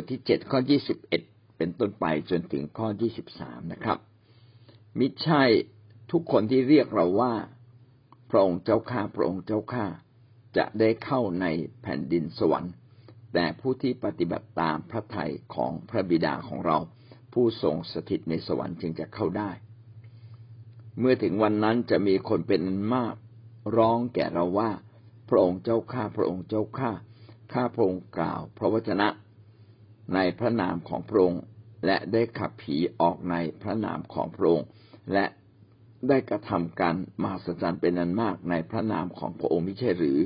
ทที่เจ็ดข้อยี่สิบเอ็ดเป็นต้นไปจนถึงข้อยี่สิบสามนะครับ มิใช่ทุกคนที่เรียกเราว่า พระองค์เจ้าข้าพระองค์เจ้าข้าจะได้เข้าในแผ่นดินสวรรค์ แต่ผู้ที่ปฏิบัติตามพระทัยของพระบิดาของเรา ผู้ทรงสถิตในสวรรค์จึงจะเข้าได้ เมื่อถึงวันนั้นจะมีคนเป็นมากร้องแก่เราว่า พระองค์เจ้าข้าพระองค์เจ้าข้าข้าพระองค์กล่าว พระวจนะ ในพระนามของพระองค์และได้ขับผีออกในพระนามของพระองค์และได้กระทำการมหัศจรรย์เป็นนันมากในพระนามของพระองค์ไม่ใช่หรือ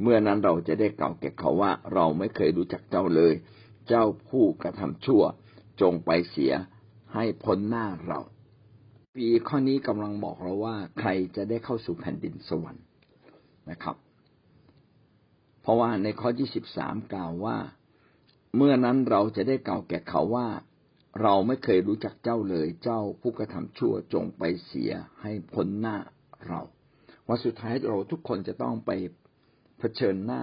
เมื่อนั้นเราจะได้กล่าวแก่เขาว่าเราไม่เคยรู้จักเจ้าเลย เจ้าผู้กระทำชั่วจงไปเสียให้พ้นหน้าเรา ปีข้อนี้กำลังบอกเราว่าใครจะได้เข้าสู่แผ่นดินสวรรค์นะครับ เพราะว่าในข้อที่สิบสามกล่าวว่า เมื่อนั้นเราจะได้กล่าวแก่เขาว่า เราไม่เคยรู้จักเจ้าเลยเจ้าผู้กระทำชั่วจงไปเสียให้พ้นหน้าเราวันสุดท้ายเราทุกคนจะต้องไปเผชิญหน้า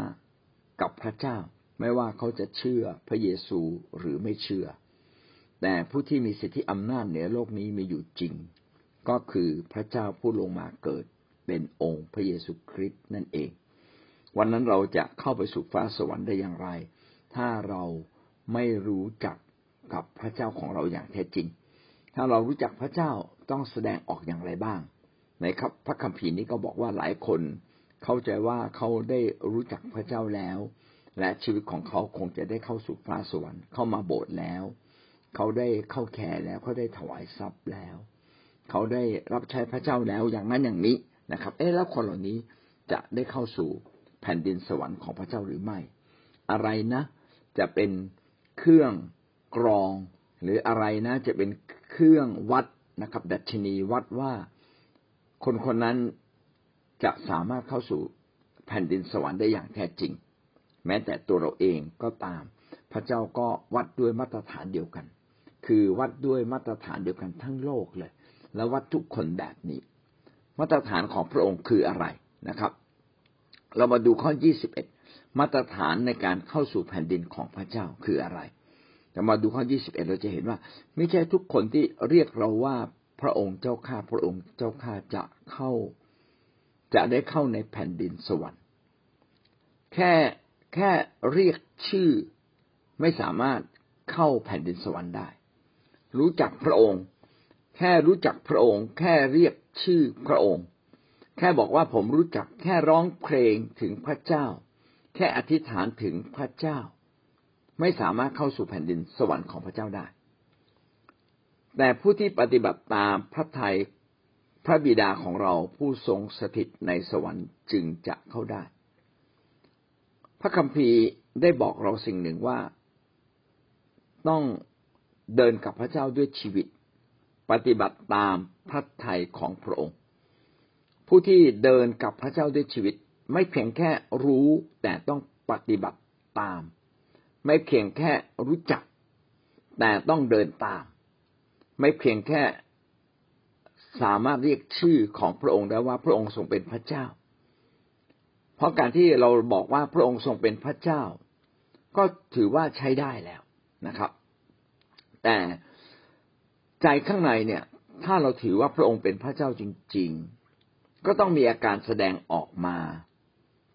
กับพระเจ้า ไม่ว่าเขาจะเชื่อพระเยซูหรือไม่เชื่อ แต่ผู้ที่มีสิทธิอำนาจเหนือโลกนี้มีอยู่จริง ก็คือพระเจ้าผู้ลงมาเกิดเป็นองค์พระเยซูคริสต์นั่นเอง วันนั้นเราจะเข้าไปสู่ฟ้าสวรรค์ได้อย่างไร ถ้าเราไม่รู้จักกับพระเจ้าของเราอย่างแท้จริง ถ้าเรารู้จักพระเจ้าต้องแสดงออกอย่างไรบ้าง ในครับพระคัมภีร์นี้ก็บอกว่าหลายคนเข้าใจว่าเขาได้รู้จักพระเจ้าแล้ว และชีวิตของเขาคงจะได้เข้าสู่ฟ้าสวรรค์เข้ามาโบสถ์แล้ว เขาได้เข้าแคร์แล้วเขาได้ถวายทรัพย์แล้ว เขาได้รับใช้พระเจ้าแล้วอย่างนั้นอย่างนี้นะครับ เอ๊ะแล้วคนเหล่านี้จะได้เข้าสู่แผ่นดินสวรรค์ของพระเจ้าหรือไม่ อะไรนะ จะเป็นเครื่องกรองหรืออะไรนะ จะเป็นเครื่องวัดนะครับ ดัชนีวัดว่าคนคนนั้นจะสามารถเข้าสู่แผ่นดินสวรรค์ได้อย่างแท้จริง แม้แต่ตัวเราเองก็ตาม พระเจ้าก็วัดด้วยมาตรฐานเดียวกัน คือวัดด้วยมาตรฐานเดียวกันทั้งโลกเลย แล้ววัดทุกคนแบบนี้ มาตรฐานของพระองค์คืออะไรนะครับ เรามาดูข้อ21 มาตรฐานในการเข้าสู่แผ่นดินของพระเจ้าคืออะไรแต่มาดูข้อยี่สิบเอ็ดเราจะเห็นว่า ไม่ใช่ทุกคนที่เรียกเราว่าพระองค์เจ้าข้าพระองค์เจ้าข้าจะเข้า จะได้เข้าในแผ่นดินสวรรค์ แค่แค่เรียกชื่อไม่สามารถเข้าแผ่นดินสวรรค์ได้ รู้จักพระองค์ แค่รู้จักพระองค์ แค่เรียกชื่อพระองค์ แค่บอกว่าผมรู้จักแค่ร้องเพลงถึงพระเจ้า ค่อธิษฐานถึงพระเจ้า ไม่สามารถเข้าสู่แผ่นดินสวรรค์ของพระเจ้าได้ แต่ผู้ที่ปฏิบัติตามพระทัยพระบิดาของเราผู้ทรงสถิตในสวรรค์จึงจะเข้าได้ พระคัมภีร์ได้บอกเราสิ่งหนึ่งว่า ต้องเดินกับพระเจ้าด้วยชีวิต ปฏิบัติตามพระทัยของพระองค์ ผู้ที่เดินกับพระเจ้าด้วยชีวิต ไม่เพียงแค่รู้แต่ต้องปฏิบัติตาม ไม่เพียงแค่รู้จัก แต่ต้องเดินตาม ไม่เพียงแค่สามารถเรียกชื่อของพระองค์ได้ว่าพระองค์ทรงเป็นพระเจ้า เพราะการที่เราบอกว่าพระองค์ทรงเป็นพระเจ้า ก็ถือว่าใช้ได้แล้วนะครับ แต่ใจข้างในเนี่ย ถ้าเราถือว่าพระองค์เป็นพระเจ้าจริง ๆ ก็ต้องมีอาการแสดงออกมา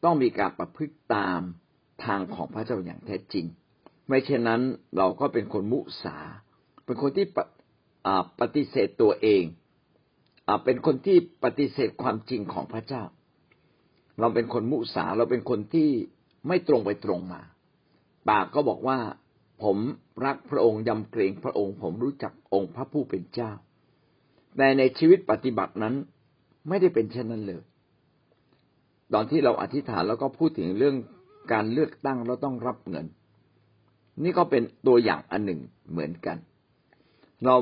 ต้องมีการประพฤติตามทางของพระเจ้าอย่างแท้จริง ไม่เช่นนั้นเราก็เป็นคนมุสา เป็นคนที่ปฏิเสธตัวเองอเป็นคนที่ปฏิเสธความจริงของพระเจ้า เราเป็นคนมุสาเราเป็นคนที่ไม่ตรงไปตรงมา ปากก็บอกว่า ผมรักพระองค์ยำเกรงพระองค์ ผมรู้จักองค์พระผู้เป็นเจ้า แต่ในชีวิตปฏิบัตินั้นไม่ได้เป็นเช่นนั้นเลย ตอนที่เราอธิษฐานแล้วก็พูดถึงเรื่องการเลือกตั้งเราต้องรับเงิน นี่ก็เป็นตัวอย่างอันหนึ่งเหมือนกัน เรา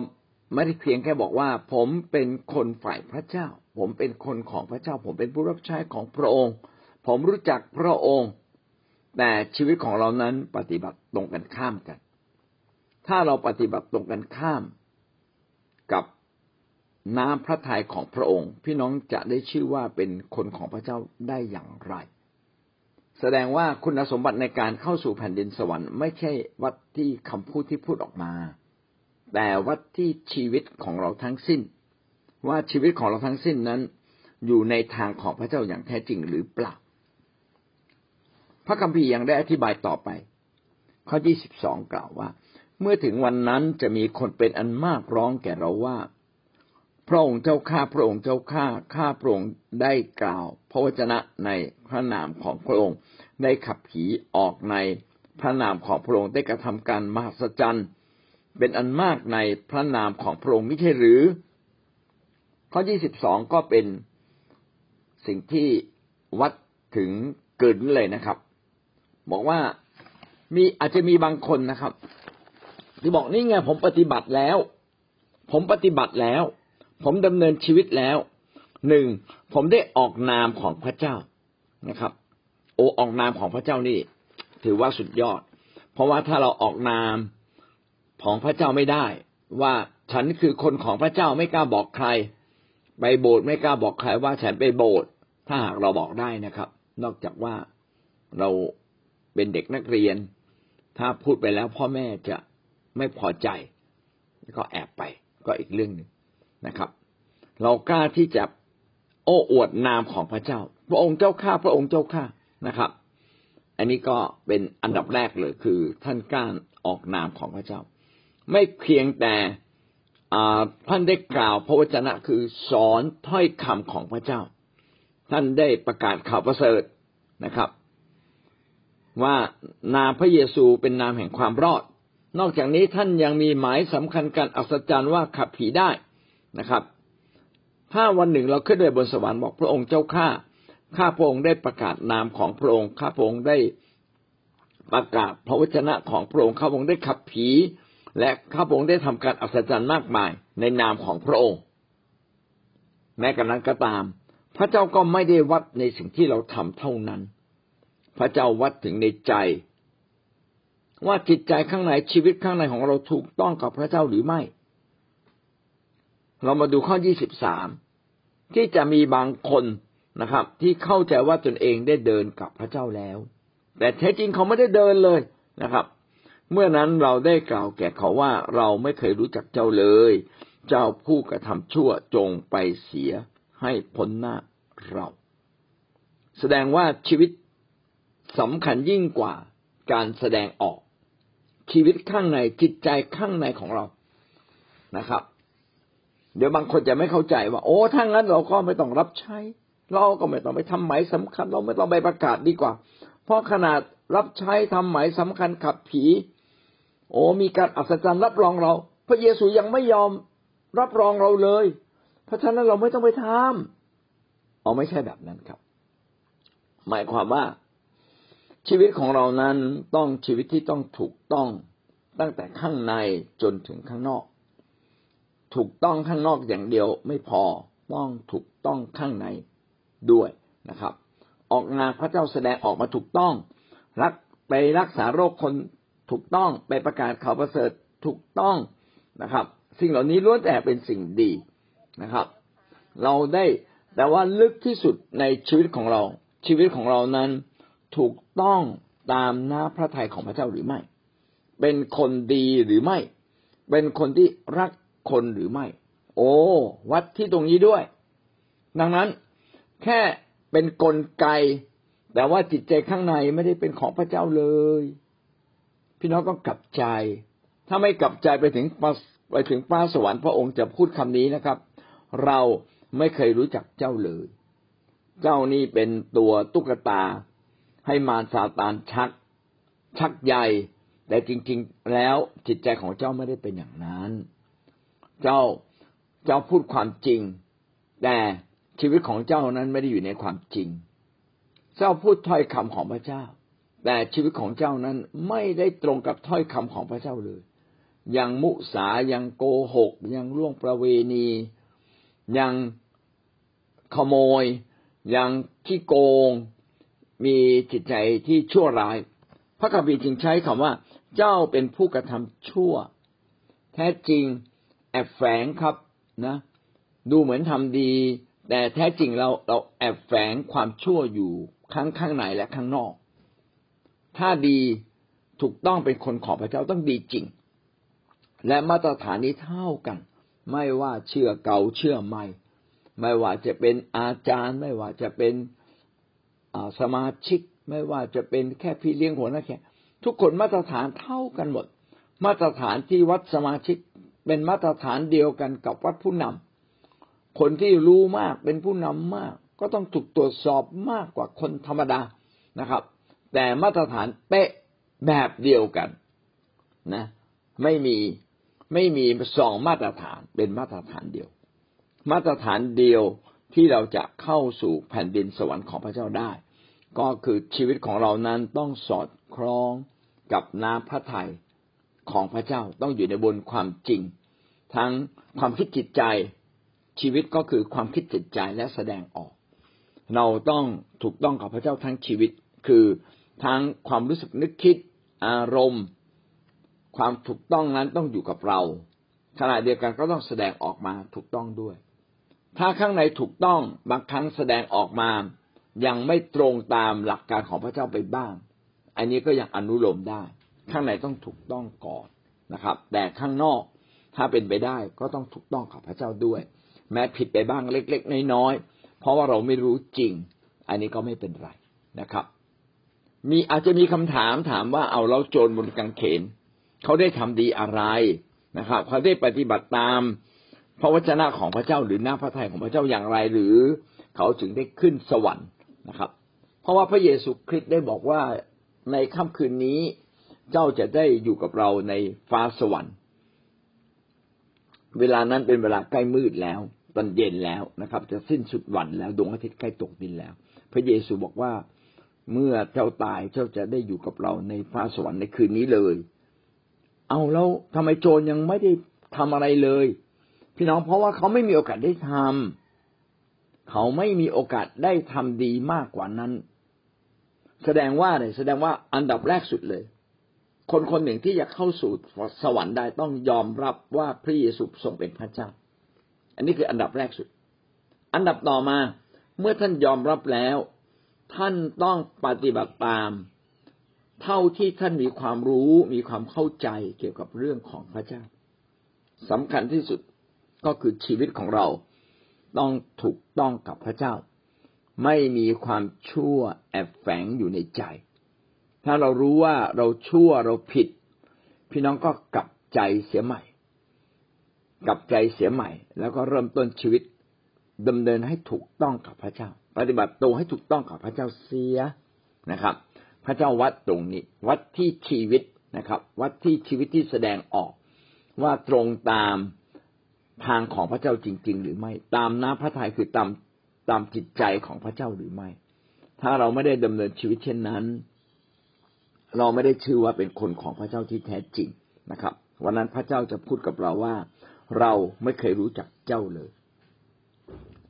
ไม่ได้เพียงแค่บอกว่า ผมเป็นคนฝ่ายพระเจ้า ผมเป็นคนของพระเจ้า ผมเป็นผู้รับใช้ของพระองค์ ผมรู้จักพระองค์ แต่ชีวิตของเรานั้นปฏิบัติตรงกันข้ามกัน ถ้าเราปฏิบัติตรงกันข้าม น้ำพระทัยของพระองค์ พี่น้องจะได้ชื่อว่าเป็นคนของพระเจ้าได้อย่างไร แสดงว่าคุณสมบัติในการเข้าสู่แผ่นดินสวรรค์ไม่ใช่วัดที่คำพูดที่พูดออกมา แต่วัดที่ชีวิตของเราทั้งสิ้น ว่าชีวิตของเราทั้งสิ้นนั้น อยู่ในทางของพระเจ้าอย่างแท้จริงหรือเปล่า พระคัมภีร์ยังได้อธิบายต่อไป ข้อที่สิบสองกล่าวว่า เมื่อถึงวันนั้นจะมีคนเป็นอันมากร้องแก่เราว่า พระองค์เจ้าข้าพระองค์เจ้าข้าข้าพระองค์ได้กล่าว พระวจนะในพระนามของพระองค์ได้ขับผีออกในพระนามของพระองค์ได้กระทำการมหัศจรรย์เป็นอันมากในพระนามของพระองค์ไม่ใช่หรือ ข้อที่สิบสองก็เป็นสิ่งที่วัดถึงเกิดเลยนะครับ บอกว่ามีอาจจะมีบางคนนะครับ ที่บอกนี่ไงผมปฏิบัติแล้ว ผมปฏิบัติแล้ว ผมดำเนินชีวิตแล้วหนึ่งผมได้ออกนามของพระเจ้านะครับ โอออกนามของพระเจ้านี่ ถือว่าสุดยอด เพราะว่าถ้าเราออกนามของพระเจ้าไม่ได้ ว่าฉันคือคนของพระเจ้าไม่กล้าบอกใคร ไปโบสถ์ไม่กล้าบอกใครว่าฉันไปโบสถ์ถ้าหากเราบอกได้นะครับ นอกจากว่าเราเป็นเด็กนักเรียน ถ้าพูดไปแล้วพ่อแม่จะไม่พอใจ ก็แอบไปก็อีกเรื่องหนึ่ง นะครับ เรากล้าที่จะโอ้อวดนามของพระเจ้า พระองค์เจ้าข้าพระองค์เจ้าข้านะครับ อันนี้ก็เป็นอันดับแรกเลยคือ ท่านกล้าออกนามของพระเจ้า ไม่เพียงแต่ท่านได้กล่าวพระวจนะคือสอนถ้อยคำของพระเจ้า ท่านได้ประกาศข่าวประเสริฐนะครับ ว่านามพระเยซูเป็นนามแห่งความรอด นอกจากนี้ท่านยังมีหมายสำคัญการอัศจรรย์ว่าขับผีได้ นะครับ ถ้าวันหนึ่งเราขึ้นไปบนสวรรค์บอกพระองค์เจ้าข้าข้าพระองค์ได้ประกาศนามของพระองค์ข้าพระองค์ได้ประกาศพระวจนะของพระองค์ข้าพระองค์ได้ขับผี และข้าพระองค์ได้ทำการอัศจรรย์มากมายในนามของพระองค์ แม้กระนั้นก็ตาม พระเจ้าก็ไม่ได้วัดในสิ่งที่เราทำเท่านั้น พระเจ้าวัดถึงในใจ ว่าจิตใจข้างในชีวิตข้างในของเราถูกต้องกับพระเจ้าหรือไม่ เรามาดูข้อยี่สิบสามที่จะมีบางคนนะครับ ที่เข้าใจว่าตนเองได้เดินกับพระเจ้าแล้ว แต่แท้จริงเขาไม่ได้เดินเลยนะครับ เมื่อนั้นเราได้กล่าวแก่เขาว่าเราไม่เคยรู้จักเจ้าเลย เจ้าผู้กระทำชั่วจงไปเสียให้พ้นหน้าเรา แสดงว่าชีวิตสำคัญยิ่งกว่าการแสดงออก ชีวิตข้างในจิตใจข้างในของเรานะครับ เดี๋ยวบางคนจะไม่เข้าใจว่าโอ้ถ้างั้นเราก็ไม่ต้องรับใช้ เราก็ไม่ต้องไปทำหมายสำคัญ เราไม่ต้องไปประกาศดีกว่า เพราะขนาดรับใช้ทำหมายสำคัญขับผี โอ้มีการอัศจรรย์รับรองเรา พระเยซูยังไม่ยอมรับรองเราเลย เพราะฉะนั้นเราไม่ต้องไปทำอ๋อไม่ใช่แบบนั้นครับ หมายความว่าชีวิตของเรานั้นต้องชีวิตที่ต้องถูกต้องตั้งแต่ข้างในจนถึงข้างนอก ถูกต้องข้างนอกอย่างเดียวไม่พอต้องถูกต้องข้างในด้วยนะครับ ออกงานพระเจ้าแสดงออกมาถูกต้อง รักไปรักษาโรคคนถูกต้องไปประกาศข่าวประเสริฐถูกต้องนะครับ สิ่งเหล่านี้ล้วนแต่เป็นสิ่งดีนะครับ เราได้แต่ว่าลึกที่สุดในชีวิตของเรา ชีวิตของเรานั้นถูกต้องตามหน้าพระทัยของพระเจ้าหรือไม่ เป็นคนดีหรือไม่ เป็นคนที่รัก คนหรือไม่ โอ้ วัดที่ตรงนี้ด้วย ดังนั้นแค่เป็นนกลไก แต่ว่าจิตใจข้างในไม่ได้เป็นของพระเจ้าเลย พี่น้องต้องกลับใจ ถ้าไม่กลับใจไปถึงไปถึงป้าสวรรค์พระองค์จะพูดคำนี้นะครับ เราไม่เคยรู้จักเจ้าเลย เจ้านี่เป็นตัวตุ๊กตา ให้มารซาตานชัก ชักใหญ่แต่จริง ๆ แล้วจิตใจของเจ้าไม่ได้เป็นอย่างนั้น เจ้าเจ้าพูดความจริง แต่ชีวิตของเจ้านั้นไม่ได้อยู่ในความจริง เจ้าพูดถ้อยคำของพระเจ้า แต่ชีวิตของเจ้านั้นไม่ได้ตรงกับถ้อยคำของพระเจ้าเลยยังมุสายังโกหก ยังล่วงประเวณี ยังขโมย ยังขี้โกง มีจิตใจที่ชั่วร้าย พระคัมภีร์จึงใช้คำว่า เจ้าเป็นผู้กระทำชั่ว แท้จริง แอบแฝงครับนะ ดูเหมือนทำดี แต่แท้จริงเราเราแอบแฝงความชั่วอยู่ข้างข้างในและข้างนอก ถ้าดีถูกต้องเป็นคนของพระเจ้าต้องดีจริง และมาตรฐานนี้เท่ากัน ไม่ว่าเชื่อเก่าเชื่อใหม่ ไม่ว่าจะเป็นอาจารย์ ไม่ว่าจะเป็นสมาชิก ไม่ว่าจะเป็นแค่พี่เลี้ยงหัวหน้าแค่ทุกคนมาตรฐานเท่ากันหมด มาตรฐานที่วัดสมาชิก เป็นมาตรฐานเดียวกันกับวัดผู้นำคนที่รู้มากเป็นผู้นำมาก ก็ต้องถูกตรวจสอบมากกว่าคนธรรมดานะครับ แต่มาตรฐานเป๊ะแบบเดียวกันนะ ไม่มีไม่มีสองมาตรฐานเป็นมาตรฐานเดียว มาตรฐานเดียวที่เราจะเข้าสู่แผ่นดินสวรรค์ของพระเจ้าได้ ก็คือชีวิตของเรานั้นต้องสอดคล้องกับน้ำพระทัย ของพระเจ้าต้องอยู่ในบนความจริง ทั้งความคิดจิตใจชีวิตก็คือความคิดจิตใจและแสดงออก เราต้องถูกต้องกับพระเจ้าทั้งชีวิต คือทั้งความรู้สึกนึกคิดอารมณ์ ความถูกต้องนั้นต้องอยู่กับเราขณะเดียวกันก็ต้องแสดงออกมาถูกต้องด้วย ถ้าข้างในถูกต้องบางครั้งแสดงออกมา ยังไม่ตรงตามหลักการของพระเจ้าไปบ้าง อันนี้ก็ยังอนุโลมได้ ข้างในต้องถูกต้องก่อนนะครับ แต่ข้างนอกถ้าเป็นไปได้ก็ต้องถูกต้องกับพระเจ้าด้วย แม้ผิดไปบ้างเล็ก ๆ น้อยๆเพราะว่าเราไม่รู้จริง อันนี้ก็ไม่เป็นไรนะครับ มีอาจจะมีคำถามถามว่าเอาเราโจรบนกางเขนเขาได้ทำดีอะไรนะครับ เขาได้ปฏิบัติตามพระวจนะของพระเจ้าหรือหน้าพระทัยของพระเจ้าอย่างไรหรือ เขาถึงได้ขึ้นสวรรค์นะครับ เพราะว่าพระเยซูคริสต์ได้บอกว่าในค่ำคืนนี้ เจ้าจะได้อยู่กับเราในฟ้าสวรรค์ เวลานั้นเป็นเวลาใกล้มืดแล้วตอนเย็นแล้วนะครับ จะสิ้นสุดวันแล้วดวงอาทิตย์ใกล้ตกดินแล้ว พระเยซูบอกว่าเมื่อเจ้าตายเจ้าจะได้อยู่กับเราในฟ้าสวรรค์ในคืนนี้เลย เอาแล้วทำไมโจรยังไม่ได้ทำอะไรเลย พี่น้องเพราะว่าเขาไม่มีโอกาสได้ทำเขาไม่มีโอกาสได้ทำดีมากกว่านั้น แสดงว่าอะไรแสดงว่าอันดับแรกสุดเลย คนคนหนึ่งที่อยากเข้าสู่สวรรค์ได้ต้องยอมรับว่าพระเยซูทรงเป็นพระเจ้า อันนี้คืออันดับแรกสุด อันดับต่อมาเมื่อท่านยอมรับแล้ว ท่านต้องปฏิบัติตาม เท่าที่ท่านมีความรู้มีความเข้าใจเกี่ยวกับเรื่องของพระเจ้าสำคัญที่สุดก็คือชีวิตของเราต้องถูกต้องกับพระเจ้า ไม่มีความชั่วแอบแฝงอยู่ในใจ ถ้าเรารู้ว่าเราชั่วเราผิด พี่น้องก็กลับใจเสียใหม่ กลับใจเสียใหม่ แล้วก็เริ่มต้นชีวิตดำเนินให้ถูกต้องกับพระเจ้า ปฏิบัติตรงให้ถูกต้องกับพระเจ้าเสียนะครับ พระเจ้าวัดตรงนี้ วัดที่ชีวิตนะครับ วัดที่ชีวิตที่แสดงออกว่าตรงตามทางของพระเจ้าจริง ๆ หรือไม่ ตามน้ำพระทัยคือตามตามจิตใจของพระเจ้าหรือไม่ ถ้าเราไม่ได้ดำเนินชีวิตเช่นนั้น เราไม่ได้ชื่อว่าเป็นคนของพระเจ้าที่แท้จริงนะครับ วันนั้นพระเจ้าจะพูดกับเราว่า เราไม่เคยรู้จักเจ้าเลย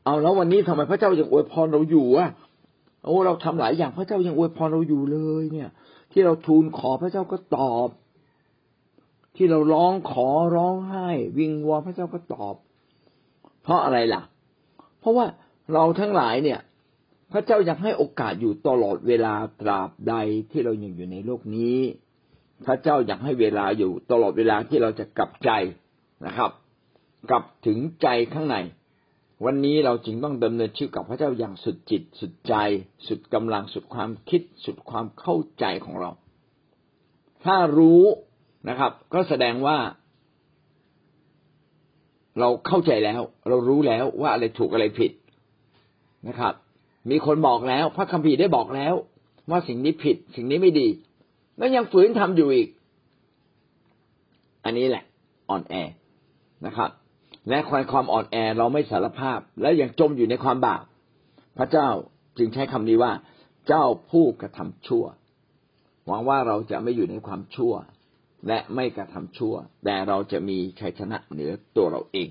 เอาแล้ววันนี้ทำไมพระเจ้ายังอวยพรเราอยู่อะโอ้เราทำหลายอย่างพระเจ้ายังอวยพรเราอยู่เลย เนี่ย ที่เราทูลขอพระเจ้าก็ตอบ ที่เราร้องขอร้องไห้ วิงวอนพระเจ้าก็ตอบ เพราะอะไรล่ะ เพราะว่าเราทั้งหลายเนี่ย พระเจ้ายังให้โอกาสอยู่ตลอดเวลาตราบใดที่เรายังอยู่ในโลกนี้ พระเจ้าอยากให้เวลาอยู่ตลอดเวลาที่เราจะกลับใจนะครับ กลับถึงใจข้างใน วันนี้เราจึงต้องดำเนินชีวิตกับพระเจ้าอย่างสุดจิต สุดใจ สุดกำลังสุดความคิด สุดความเข้าใจของเรา ถ้ารู้นะครับ ก็แสดงว่า เราเข้าใจแล้ว เรารู้แล้วว่าอะไรถูกอะไรผิดนะครับ มีคนบอกแล้ว พระคัมภีร์ได้บอกแล้ว ว่าสิ่งนี้ผิด สิ่งนี้ไม่ดี แล้วยังฝืนทำอยู่อีก อันนี้แหละ อ่อนแอนะครับ และความความอ่อนแอเราไม่สารภาพ และยังจมอยู่ในความบาปพระเจ้าจึงใช้คำนี้ว่า เจ้าผู้กระทำชั่ว หวังว่าเราจะไม่อยู่ในความชั่ว และไม่กระทำชั่ว แต่เราจะมีชัยชนะเหนือตัวเราเอง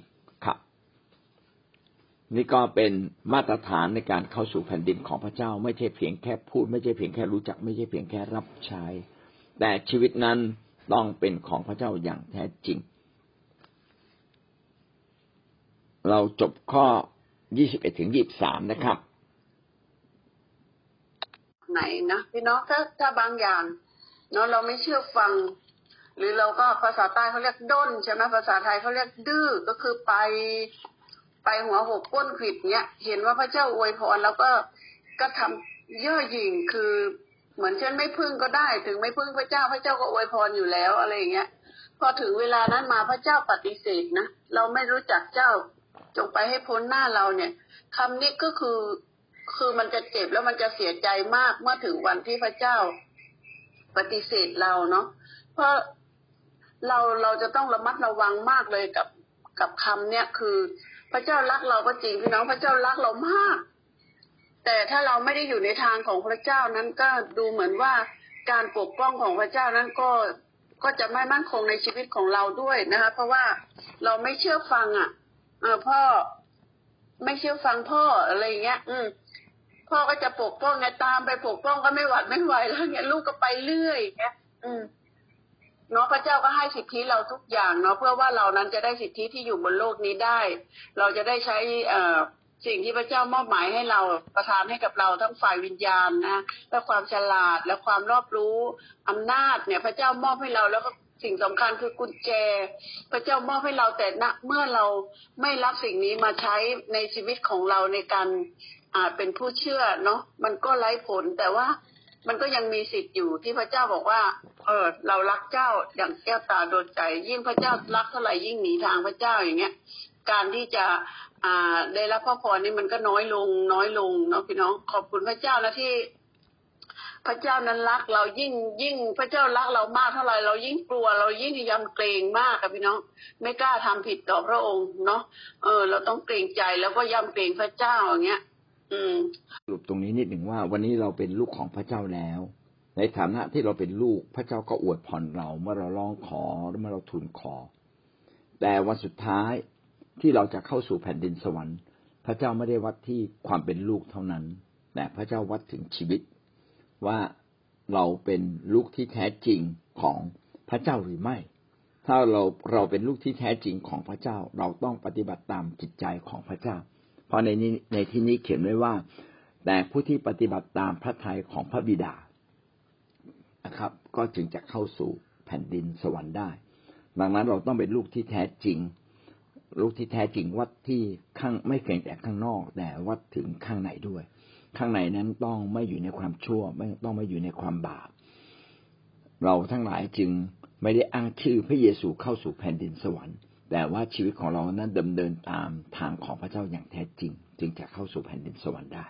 นี่ก็เป็นมาตรฐานในการเข้าสู่แผ่นดินของพระเจ้า ไม่ใช่เพียงแค่พูด ไม่ใช่เพียงแค่รู้จัก ไม่ใช่เพียงแค่รับใช้ แต่ชีวิตนั้นต้องเป็นของพระเจ้าอย่างแท้จริง เราจบข้อ 21ถึง23 นะครับ ไหนนะพี่น้องถ้าถ้าบางอย่างเนาะเราไม่เชื่อฟัง หรือเราก็ภาษาใต้เขาเรียกด้นใช่ไหมภาษาไทยเขาเรียกดื้อก็คือไป ไปหัวหกก้นขิดเนี้ยเห็นว่าพระเจ้าอวยพรแล้วก็ก็ทำเย่อหยิ่งคือเหมือนเช่นไม่พึ่งก็ได้ ถึงไม่พึ่งพระเจ้าพระเจ้าก็อวยพรอยู่แล้วอะไรอย่างเงี้ยพอถึงเวลานั้นมาพระเจ้าปฏิเสธนะเราไม่รู้จักเจ้าจงไปให้พ้นหน้าเราเนี่ยคำนี้ก็คือคือมันจะเจ็บแล้วมันจะเสียใจมากเมื่อถึงวันที่พระเจ้าปฏิเสธเราเนาะเพราะเราเราจะต้องระมัดระวังมากเลยกับกับคำเนี้ยคือ พระเจ้ารักเราก็จริงพี่น้องพระเจ้ารักเรามาก แต่ถ้าเราไม่ได้อยู่ในทางของพระเจ้านั้นก็ดูเหมือนว่าการปกป้องของพระเจ้านั้นก็ก็จะไม่มั่นคงในชีวิตของเราด้วยนะคะ เพราะว่าเราไม่เชื่อฟังอะเออพ่อไม่เชื่อฟังพ่ออะไรเงี้ย อืมพ่อก็จะปกป้องไงตามไปปกป้องก็ไม่หวัดไม่ไหวแล้วเงี้ยลูกก็ไปเรื่อยเงี้ยอืม เนาะพระเจ้าก็ให้สิทธิเราทุกอย่างเนาะเพื่อว่าเรานั้นจะได้สิทธิที่อยู่บนโลกนี้ได้ เราจะได้ใช้เอ่อสิ่งที่พระเจ้ามอบหมายให้เราประทานให้กับเราทั้งฝ่ายวิญญาณนะและความฉลาดและความรอบรู้อำนาจเนี่ย พระเจ้ามอบให้เราแล้วก็สิ่งสำคัญคือกุญแจ พระเจ้ามอบให้เราแต่ณเมื่อเราไม่รับสิ่งนี้มาใช้ในชีวิตของเราในการอ่าเป็นผู้เชื่อเนาะมันก็ไร้ผลแต่ว่า มันก็ยังมีสิทธิ์อยู่ที่พระเจ้าบอกว่า เออ เรารักเจ้าอย่างแก้วตาโดนใจ ยิ่งพระเจ้ารักเท่าไหร่ยิ่งหนีทางพระเจ้าอย่างเงี้ย การที่จะอ่าได้รับพระพรนี่มันก็น้อยลง น้อยลงเนาะพี่น้องขอบคุณพระเจ้านะที่ พระเจ้านั้นรักเรายิ่งยิ่งพระเจ้ารักเรามากเท่าไหร่เรายิ่งกลัว เรายิ่งยำเกรงมากกับพี่น้อง ไม่กล้าทำผิดต่อพระองค์เนาะเออ เราต้องเกรงใจแล้วก็ยำเกรงพระเจ้าอย่างเงี้ย สรุปตรงนี้นิดหนึ่งว่า วันนี้เราเป็นลูกของพระเจ้าแล้ว ในฐานะที่เราเป็นลูกพระเจ้าก็อวยพรเรา เมื่อเราร้องขอหรือเมื่อเราทูลขอ แต่วันสุดท้ายที่เราจะเข้าสู่แผ่นดินสวรรค์ พระเจ้าไม่ได้วัดที่ความเป็นลูกเท่านั้น แต่พระเจ้าวัดถึงชีวิต ว่าเราเป็นลูกที่แท้จริงของพระเจ้าหรือไม่ ถ้าเราเราเป็นลูกที่แท้จริงของพระเจ้า เราต้องปฏิบัติตามจิตใจของพระเจ้า เพราะในนี้ในที่นี้เขียนไว้ว่า แต่ผู้ที่ปฏิบัติตามพระทัยของพระบิดานะครับ ก็จึงจะเข้าสู่แผ่นดินสวรรค์ได้ ดังนั้นเราต้องเป็นลูกที่แท้จริง ลูกที่แท้จริงวัดที่ข้างไม่เพียงแต่ข้างนอก แต่วัดถึงข้างในด้วย ข้างในนั้นต้องไม่อยู่ในความชั่ว ไม่ต้องไม่อยู่ในความบาปเราทั้งหลายจึงไม่ได้อ้างชื่อพระเยซูเข้าสู่แผ่นดินสวรรค์ แต่ว่าชีวิตของเรานั้นดำเนินตามทางของพระเจ้าอย่างแท้จริง จึงจะเข้าสู่แผ่นดินสวรรค์ได้